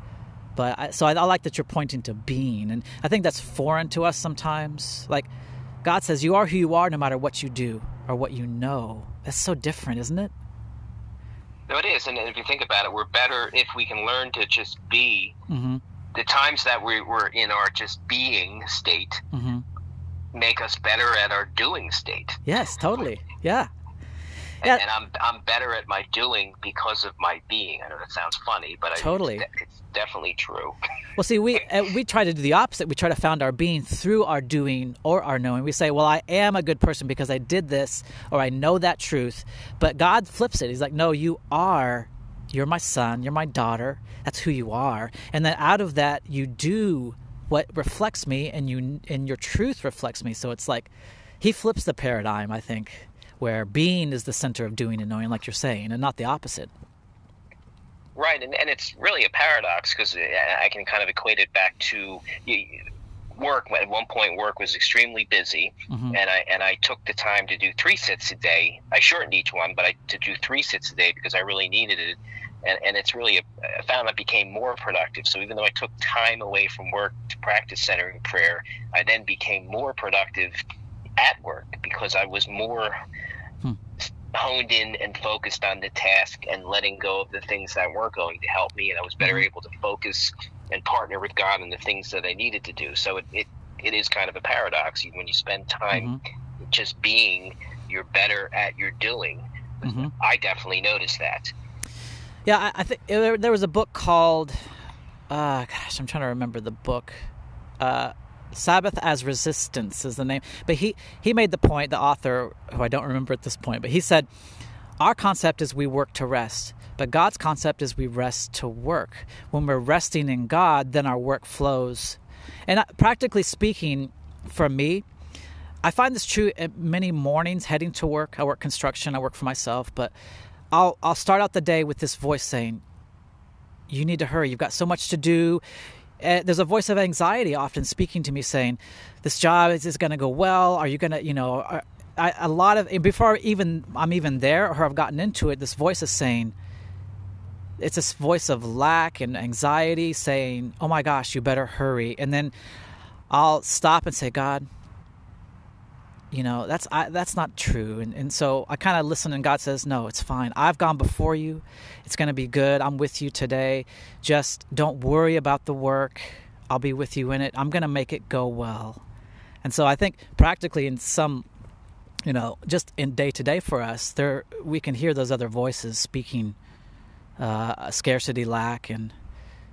But I, so I, I like that you're pointing to being. And I think that's foreign to us sometimes. Like, God says, You are who you are no matter what you do or what you know. That's so different, isn't it? No, it is. And if you think about it, we're better if we can learn to just be. Mm-hmm. The times that we, we're in our just being state mm-hmm. make us better at our doing state. Yes, totally. Yeah yeah. and I'm I'm better at my doing because of my being. I know that sounds funny, but totally, I, it's, it's, definitely true. [laughs] well, see, we uh, we try to do the opposite. We try to found our being through our doing or our knowing. We say, "Well, I am a good person because I did this, or I know that truth." But God flips it. He's like, "No, you are. You're my son. You're my daughter. That's who you are." And then out of that, you do what reflects me, and you and your truth reflects me. So it's like He flips the paradigm. I think where being is the center of doing and knowing, like you're saying, and not the opposite. Right, and, and it's really a paradox because I can kind of equate it back to work. At one point, work was extremely busy, mm-hmm. and I and I took the time to do three sits a day. I shortened each one, but I to do three sits a day because I really needed it. And, and it's really a, I found I became more productive. So even though I took time away from work to practice centering prayer, I then became more productive at work because I was more hmm. honed in and focused on the task and letting go of the things that weren't going to help me, and I was better mm-hmm. able to focus and partner with God on the things that I needed to do. So it it, it is kind of a paradox. When you spend time mm-hmm. just being, you're better at your doing. Mm-hmm. I definitely noticed that. Yeah, I, I think there, there was a book called. Uh, gosh, I'm trying to remember the book. Uh, Sabbath as Resistance is the name. But he, he made the point, the author, who I don't remember at this point, but he said, Our concept is we work to rest, but God's concept is we rest to work. When we're resting in God, then our work flows. And uh, practically speaking, for me, I find this true many mornings heading to work. I work construction, I work for myself, but I'll, I'll start out the day with this voice saying, You need to hurry. You've got so much to do uh, there's a voice of anxiety often speaking to me saying, "This job is, is going to go well. Are you going to, you know?" Are, I, a lot of before even I'm even there or I've gotten into it, this voice is saying, it's this voice of lack and anxiety saying, "Oh my gosh, you better hurry." And then I'll stop and say, "God, you know that's I, that's not true. And, and so i kind of listen and god says no it's fine. I've gone before you. It's going to be good. I'm with you today. Just don't worry about the work. I'll be with you in it. I'm going to make it go well. And so i think practically in some you know just in day to day for us there we can hear those other voices speaking uh, scarcity lack and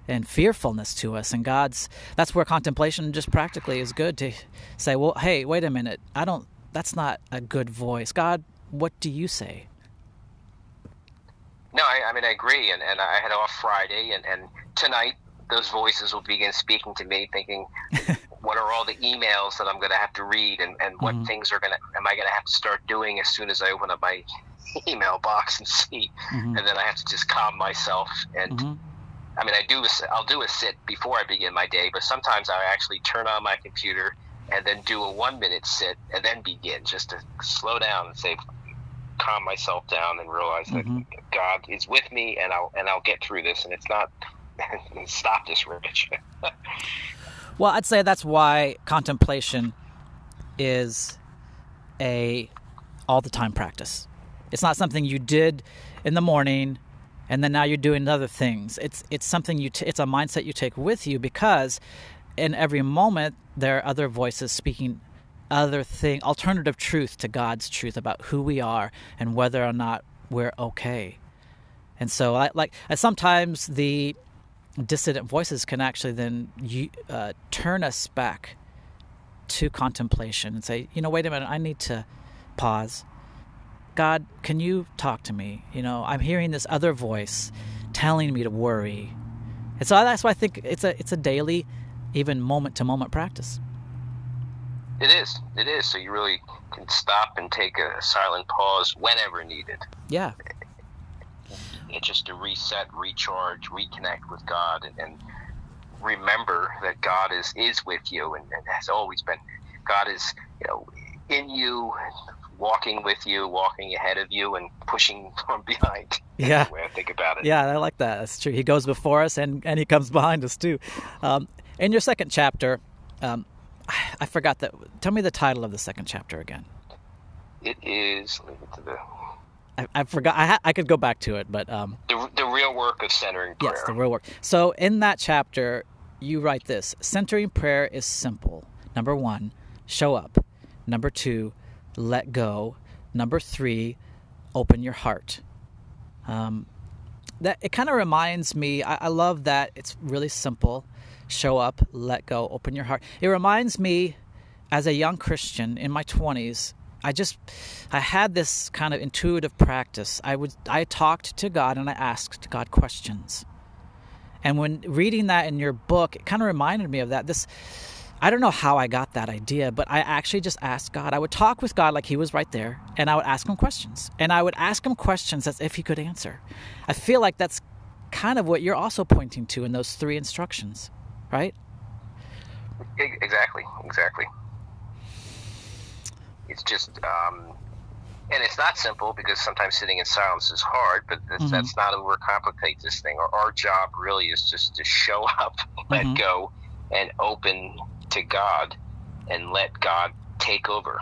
and fearfulness to us. And god's that's where contemplation just practically is good to say well hey wait a minute. I don't that's not a good voice. God what do you say? No i, I mean i agree. And, and i had off friday and, and tonight those voices will begin speaking to me thinking [laughs] what are all the emails that i'm going to have to read and, and what mm-hmm. things are going to am i going to have to start doing as soon as i open up my [laughs] email box and see? Mm-hmm. and then i have to just calm myself and mm-hmm I mean, I do. I'll do a sit before I begin my day, but sometimes I actually turn on my computer and then do a one minute sit and then begin, just to slow down and say, calm myself down and realize mm-hmm. that God is with me, and I'll and I'll get through this. And it's not [laughs] stop this, Rich. [laughs] well, I'd say that's why contemplation is a all the time practice. It's not something you did in the morning and then now you're doing other things. It's it's something you t- it's a mindset you take with you because in every moment there are other voices speaking other thing alternative truth to God's truth about who we are and whether or not we're okay. And so I like sometimes the dissident voices can actually then uh, turn us back to contemplation and say, you know, wait a minute, I need to pause. God, can you talk to me? You know, I'm hearing this other voice telling me to worry. And so that's why I think it's a it's a daily, even moment to moment practice. It is. It is. So you really can stop and take a silent pause whenever needed. Yeah. It's just to reset, recharge, reconnect with God, and, and remember that God is is with you and, and has always been. God is, you know, in you, walking with you, walking ahead of you, and pushing [laughs] from behind. Yeah, the way I think about it. Yeah, I like that. That's true. He goes before us, and and he comes [laughs] behind us too. Um, in your second chapter, um, I forgot that. Tell me the title of the second chapter again. It is. to the. I, I forgot. I, ha- I could go back to it, but um, the the real work of centering prayer. Yes, the real work. So in that chapter, you write this: centering prayer is simple. Number one, show up. Number two, let go. Number three, open your heart. Um, that it kind of reminds me. I, I love that it's really simple show up, let go, open your heart. It reminds me as a young Christian in my 20s, I just I had this kind of intuitive practice. I would I talked to God and I asked God questions. And when reading that in your book, it kind of reminded me of that. This I don't know how I got that idea, but I actually just asked God. I would talk with God like He was right there, and I would ask Him questions. And I would ask Him questions as if He could answer. I feel like that's kind of what you're also pointing to in those three instructions right? Exactly, exactly. It's just, um, and it's not simple because sometimes sitting in silence is hard, but that's, mm-hmm. that's not overcomplicate this thing. Our, our job really is just to show [laughs] up, let mm-hmm. go, and open to God, and let God take over.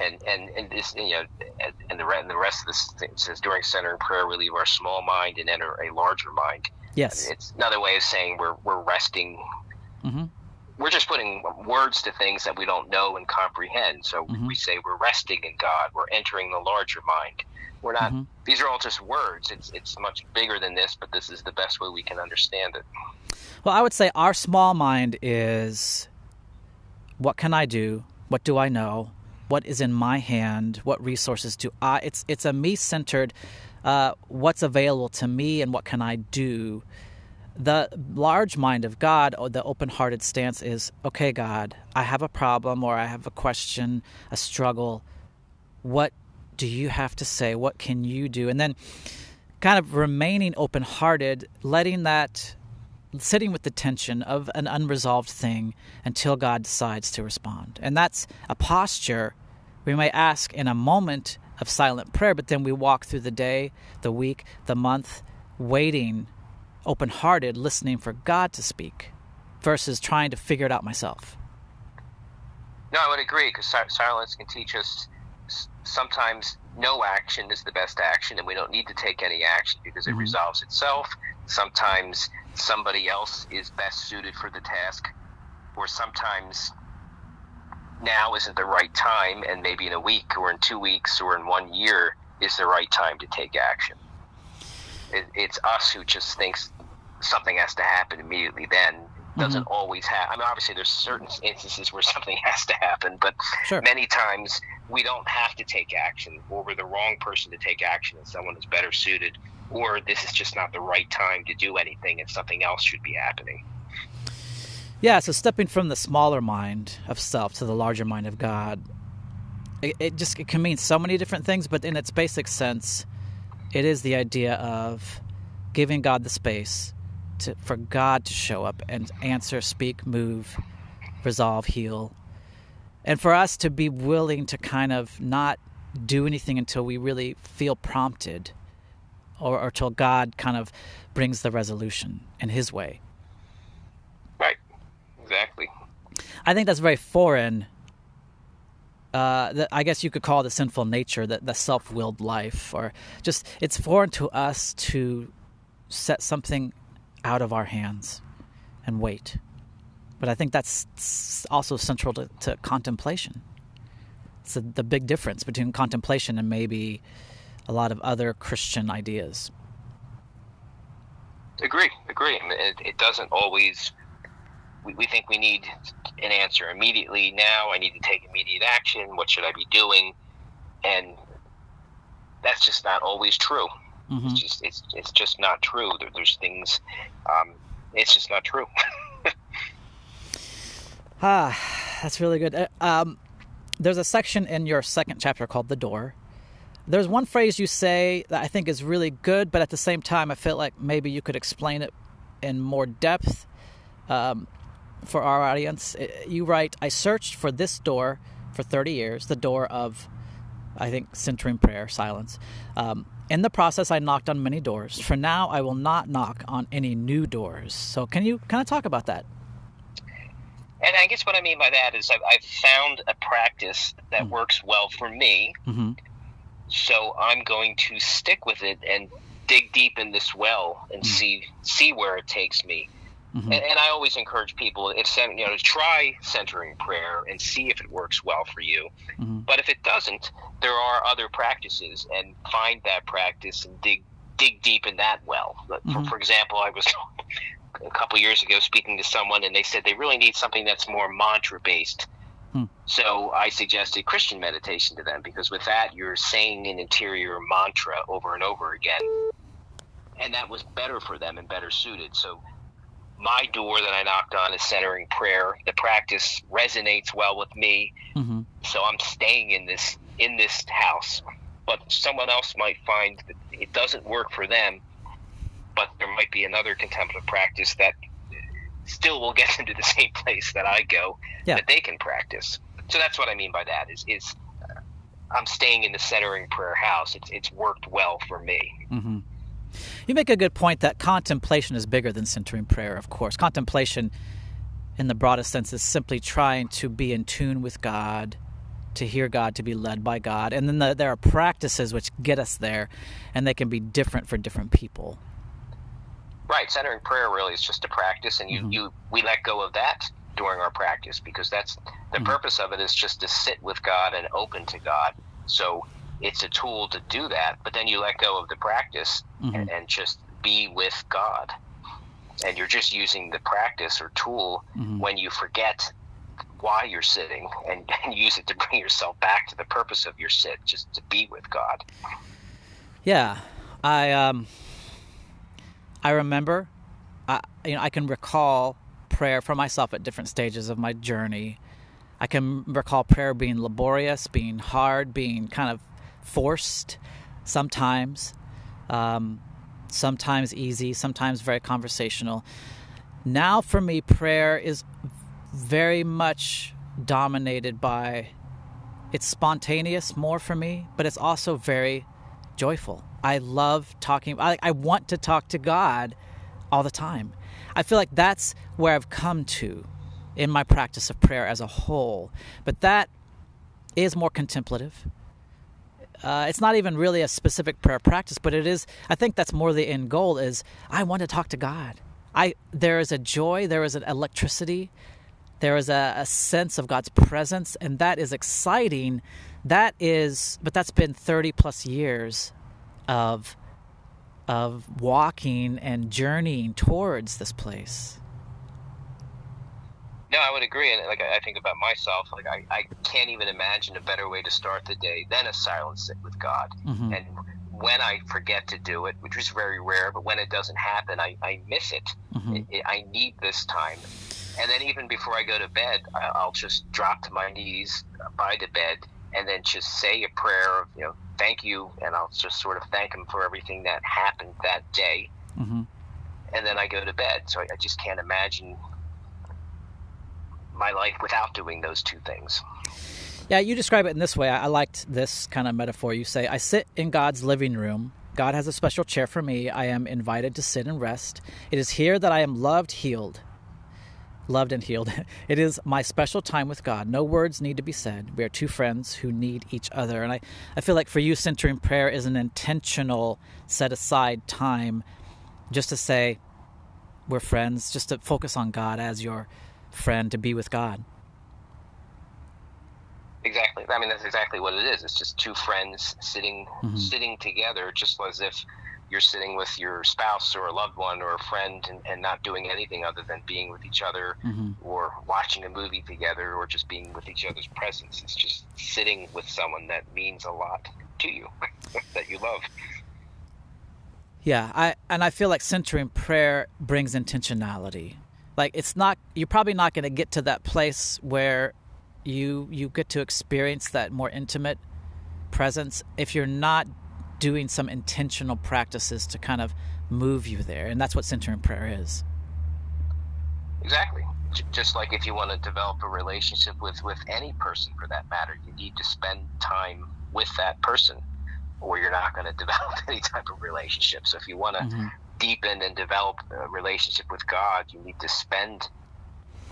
And and and this you know and the and the rest of this thing says during centering prayer we leave our small mind and enter a larger mind Yes. It's another way of saying we're, we're resting. Mm-hmm. We're just putting words to things that we don't know and comprehend. So mm-hmm. we say we're resting in God. We're entering the larger mind. We're not. Mm-hmm. These are all just words. It's it's much bigger than this, but this is the best way we can understand it. Well, I would say our small mind is, what can I do? What do I know? What is in my hand? What resources do I? It's it's a me centered uh, what's available to me and what can I do. The large mind of God, or the open hearted stance, is okay, God, I have a problem or I have a question, a struggle. What do you have to say? What can you do? And then kind of remaining open hearted, letting that, sitting with the tension of an unresolved thing until God decides to respond. And that's a posture we may ask in a moment of silent prayer, but then we walk through the day, the week, the month, waiting, open hearted, listening for God to speak versus trying to figure it out myself. No, I would agree because silence can teach us sometimes no action is the best action and we don't need to take any action because it mm-hmm. resolves itself. Sometimes somebody else is best suited for the task, or sometimes now isn't the right time, and maybe in a week or in two weeks or in one year is the right time to take action. It, it's us who just thinks something has to happen immediately then. Doesn't mm-hmm. always happen. I mean, obviously, there's certain instances where [laughs] something has to happen, but sure. many times we don't have to take action, or we're the wrong person to take action, and someone is better suited, or this is just not the right time to do anything, and something else should be happening. Yeah, so stepping from the smaller mind of self to the larger mind of God, it, it just it can mean so many different things, but in its basic sense, it is the idea of giving God the space to, for God to show up and answer, speak, move, resolve, heal. And for us to be willing to kind of not do anything until we really feel prompted or, or until God kind of brings the resolution in His way. Right. Exactly. I think that's very foreign. Uh, the, I guess you could call the sinful nature, the, the self-willed life, or just it's foreign to us to set something out of our hands and wait. But I think that's also central to, to contemplation. It's a, the big difference between contemplation and maybe a lot of other Christian ideas. Agree, agree. It, it doesn't always. We, we think we need an answer immediately. Now, I need to take immediate action. What should I be doing? And that's just not always true. Mm-hmm. It's just it's it's just not true. There, there's things. Um, it's just not true. [laughs] ah, that's really good. Uh, um, there's a section in your second chapter called the door there's one phrase you say that I think is really good, but at the same time, I feel like maybe you could explain it in more depth um, for our audience. You write, I searched for this door for 30 years, the door of, I think, centering prayer, silence. Um, in the process, I knocked on many doors. For now, I will not knock on any new doors. So, can you kind of talk about that? And I guess what I mean by that is I've, I've found a practice that mm works well for me. Mm-hmm so I'm going to stick with it and dig deep in this well and mm-hmm. see see where it takes me. Mm-hmm. And, and, I always encourage people if you know to try centering prayer and see if it works well for you. Mm-hmm. But if it doesn't, there are other practices and find that practice and dig dig deep in that well. For, mm-hmm. for example, I was [laughs] a couple years ago speaking to someone and they said they really need something that's more mantra based Hmm. So I suggested Christian meditation to them because with that you're saying an interior mantra over and over again. And that was better for them and better suited. So my door that I knocked on is centering prayer. The practice resonates well with me. Mm-hmm. So I'm staying in this in this house. But someone else might find that it doesn't work for them. But there might be another contemplative practice that still will get [laughs] them to the same place that I go yeah. that they can practice. So that's what I mean by that is is uh, I'm staying in the centering prayer house. It's it's worked well for me. Mm-hmm. You make a good point that contemplation is bigger than centering prayer. Of course, contemplation, in the broadest sense, is simply trying to be in tune with God, to hear God, to be led by God, and then the, there are practices which get us there, and they can be different for different people. Right, centering prayer really is just a practice, and you, mm-hmm. you we let go of that during our practice because that's the mm-hmm. purpose of it is just to sit with God and open to God. So it's a tool to do that, but then you let go of the practice mm-hmm. and, and, just be with God. And you're just using the practice or tool mm-hmm. when you forget why you're sitting and, [laughs] and use it to bring yourself back to the purpose of your sit, just to be with God. Yeah. I um I remember, I, you know, I can recall prayer for myself at different stages of my journey. I can recall prayer being laborious, being hard, being kind of forced sometimes, um, sometimes easy, sometimes very conversational. Now, for me, prayer is very much dominated by it's spontaneous more for me, but it's also very joyful. I love talking. I, I want to talk to God all the time. I feel like that's where I've come to in my practice of prayer as a whole. But that is more contemplative. Uh, it's not even really a specific prayer practice, but it is. I think that's more the end goal. Is I want to talk to God. I there is a joy, there is an electricity, there is a, a sense of God's presence, and that is exciting. That is, but that's been thirty plus years of of walking and journeying towards this place. No, I would agree, and like I think about myself, like I, I can't even imagine a better way to start the day than a silent sit with God. Mm-hmm. And when I forget to do it, which is very rare, but when it doesn't happen, I, I miss it. Mm-hmm. it, it I need this time. And then even before I go to bed, I'll just drop to my knees by the bed and then just say a prayer of, you know, thank you, and I'll just sort of thank him for everything that happened that day. Mm-hmm. And then I go to bed. So I, I just can't imagine my life without doing those two things. Yeah, you describe it in this way. I, I liked this kind of metaphor. You say, I sit in God's living room. God has a special chair for me. I am invited to sit and rest. It is here that I am loved, healed. Loved and healed. [laughs] It is my special time with God. No words need to be said. We are two friends who need each other. And I, I feel like for you, centering prayer is an intentional set aside time just to say, we're friends, just to focus on God as your friend, to be with God. Exactly. I mean, that's exactly what it is. It's just two friends sitting mm-hmm. sitting together, just as if you're sitting with your spouse or a loved one or a friend and, and not doing anything other than being with each other mm-hmm. or watching a movie together or just being with each other's presence. It's just sitting with someone that means a lot to you, [laughs] that you love. Yeah, I and I feel like centering prayer brings intentionality. Like it's not you're probably not going to get to that place where you you get to experience that more intimate presence if you're not doing some intentional practices to kind of move you there. And that's what centering prayer is. Exactly. Just like if you want to develop a relationship with, with any person for that matter, you need to spend time with that person or you're not going [laughs] to develop any type of relationship. So if you want to mm-hmm. deepen and develop a relationship with God, you need to spend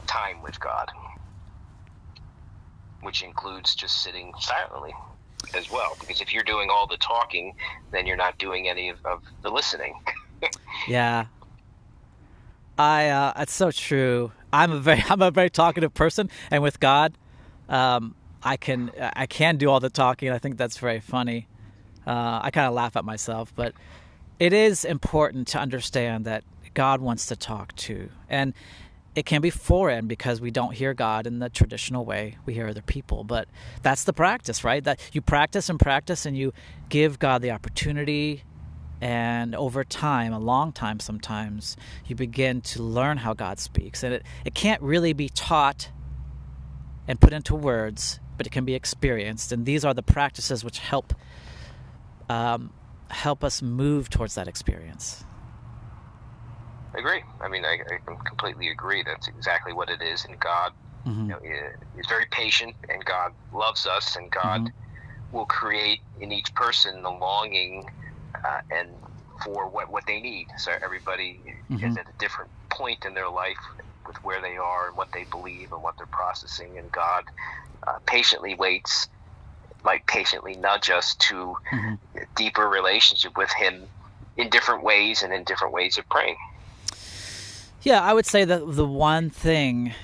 time with God, which includes just sitting silently as well. Because if you're doing all the talking, then you're not doing any of, of the listening. [laughs] yeah, I. Uh, it's so true. I'm a very [laughs] I'm a very talkative person, and with God, um, I can I can do all the talking. I think that's very funny. Uh, I kind of laugh at myself, but it is important to understand that God wants to talk too, and it can be foreign because we don't hear God in the traditional way we hear other people. But that's the practice, right? That you practice and practice and you give God the opportunity. And over time, a long time sometimes, you begin to learn how God speaks. And it, it can't really be taught and put into words, but it can be experienced. And these are the practices which help um, help us move towards that experience. I agree. I mean, I, I completely agree. That's exactly what it is. And God mm-hmm. you know, is very patient, and God loves us, and God mm-hmm. will create in each person the longing uh, and for what, what they need. So everybody mm-hmm. is at a different point in their life with where they are and what they believe and what they're processing, and God uh, patiently waits, might patiently nudge us to mm-hmm. a deeper relationship with Him in different ways and in different ways of praying. Yeah, I would say that the one thing,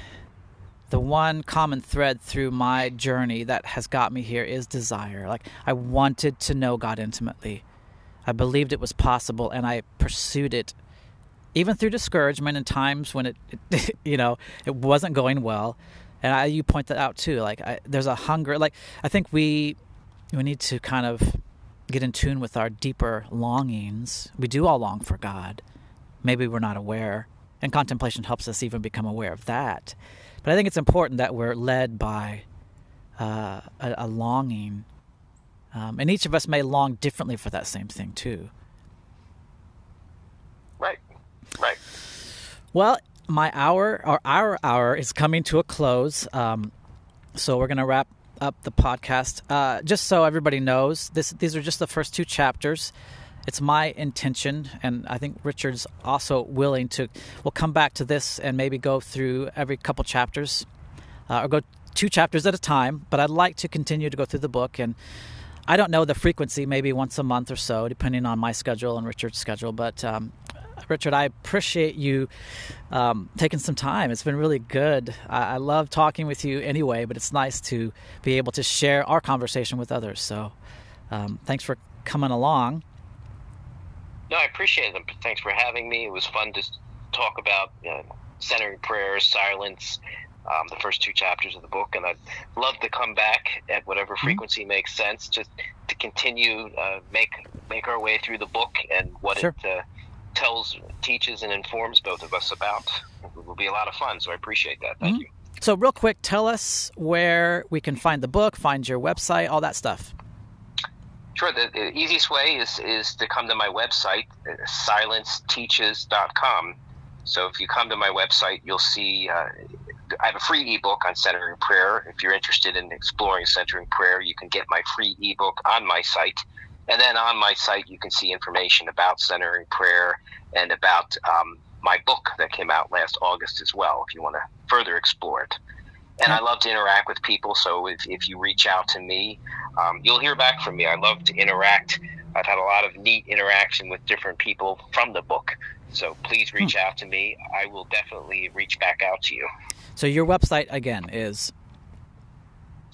the one common thread through my journey that has got me here is desire. Like, I wanted to know God intimately. I believed it was possible, and I pursued it, even through discouragement and times when it, it [laughs] you know, it wasn't going well. And I, you point that out too. Like, I, there's a hunger. Like, I think we we need to kind of get in tune with our deeper longings. We do all long for God. Maybe we're not aware and contemplation helps us even become aware of that. But I think it's important that we're led by uh, a, a, longing. Um, and each of us may long differently for that same thing, too. Right. Right. Well, my hour, or our hour, is coming to a close. Um, so we're going to wrap up the podcast. Uh, just so everybody knows, this these are just the first two chapters it's my intention, and I think Richard's also willing to. We'll come back to this and maybe go through every couple chapters, uh, or go two chapters at a time. But I'd like to continue to go through the book, and I don't know the frequency, maybe once a month or so, depending on my schedule and Richard's schedule. But um, Richard, I appreciate you um, taking some time. It's been really good. I, I, love talking with you anyway, but it's nice to be able to share our conversation with others. So, um, thanks for coming along. No, I appreciate it. Thanks for having me. It was fun to talk about uh, centering prayer, silence, um, the first two chapters of the book, and I'd love to come back at whatever mm-hmm. frequency mm-hmm. makes sense, just to continue uh, make make our way through the book and what sure. it uh, tells, teaches, and informs both of us about. It will be a lot of fun, so I appreciate that. Thank mm-hmm. you. So, real quick, tell us where we can find the book, find your website, all that stuff. Sure. The, the, easiest way is, is to come to my website, silenceteaches.com. So if you come to my website, you'll see uh, I have a free ebook on centering prayer. If you're interested in exploring centering prayer, you can get my free ebook on my site. And then on my site, you can see information about centering prayer and about um, my book that came out last August as well, if you want to further explore it. And I love to interact with people, so if, if you reach out to me, um, you'll hear back from me. I love to interact. I've had a lot of neat interaction with different people from the book. So please reach hmm. out to me. I will definitely reach back out to you. So your website again is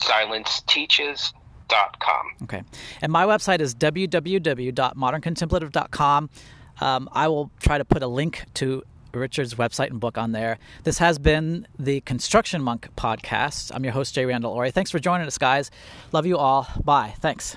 silenceteaches.com. Okay. And my website is www.moderncontemplative.com. Um, I will try to put a link to Richard's website and book on there. This has been the Construction Monk podcast. I'm your host, Jay Randall Ori. Thanks for joining us, guys. Love you all. Bye. Thanks.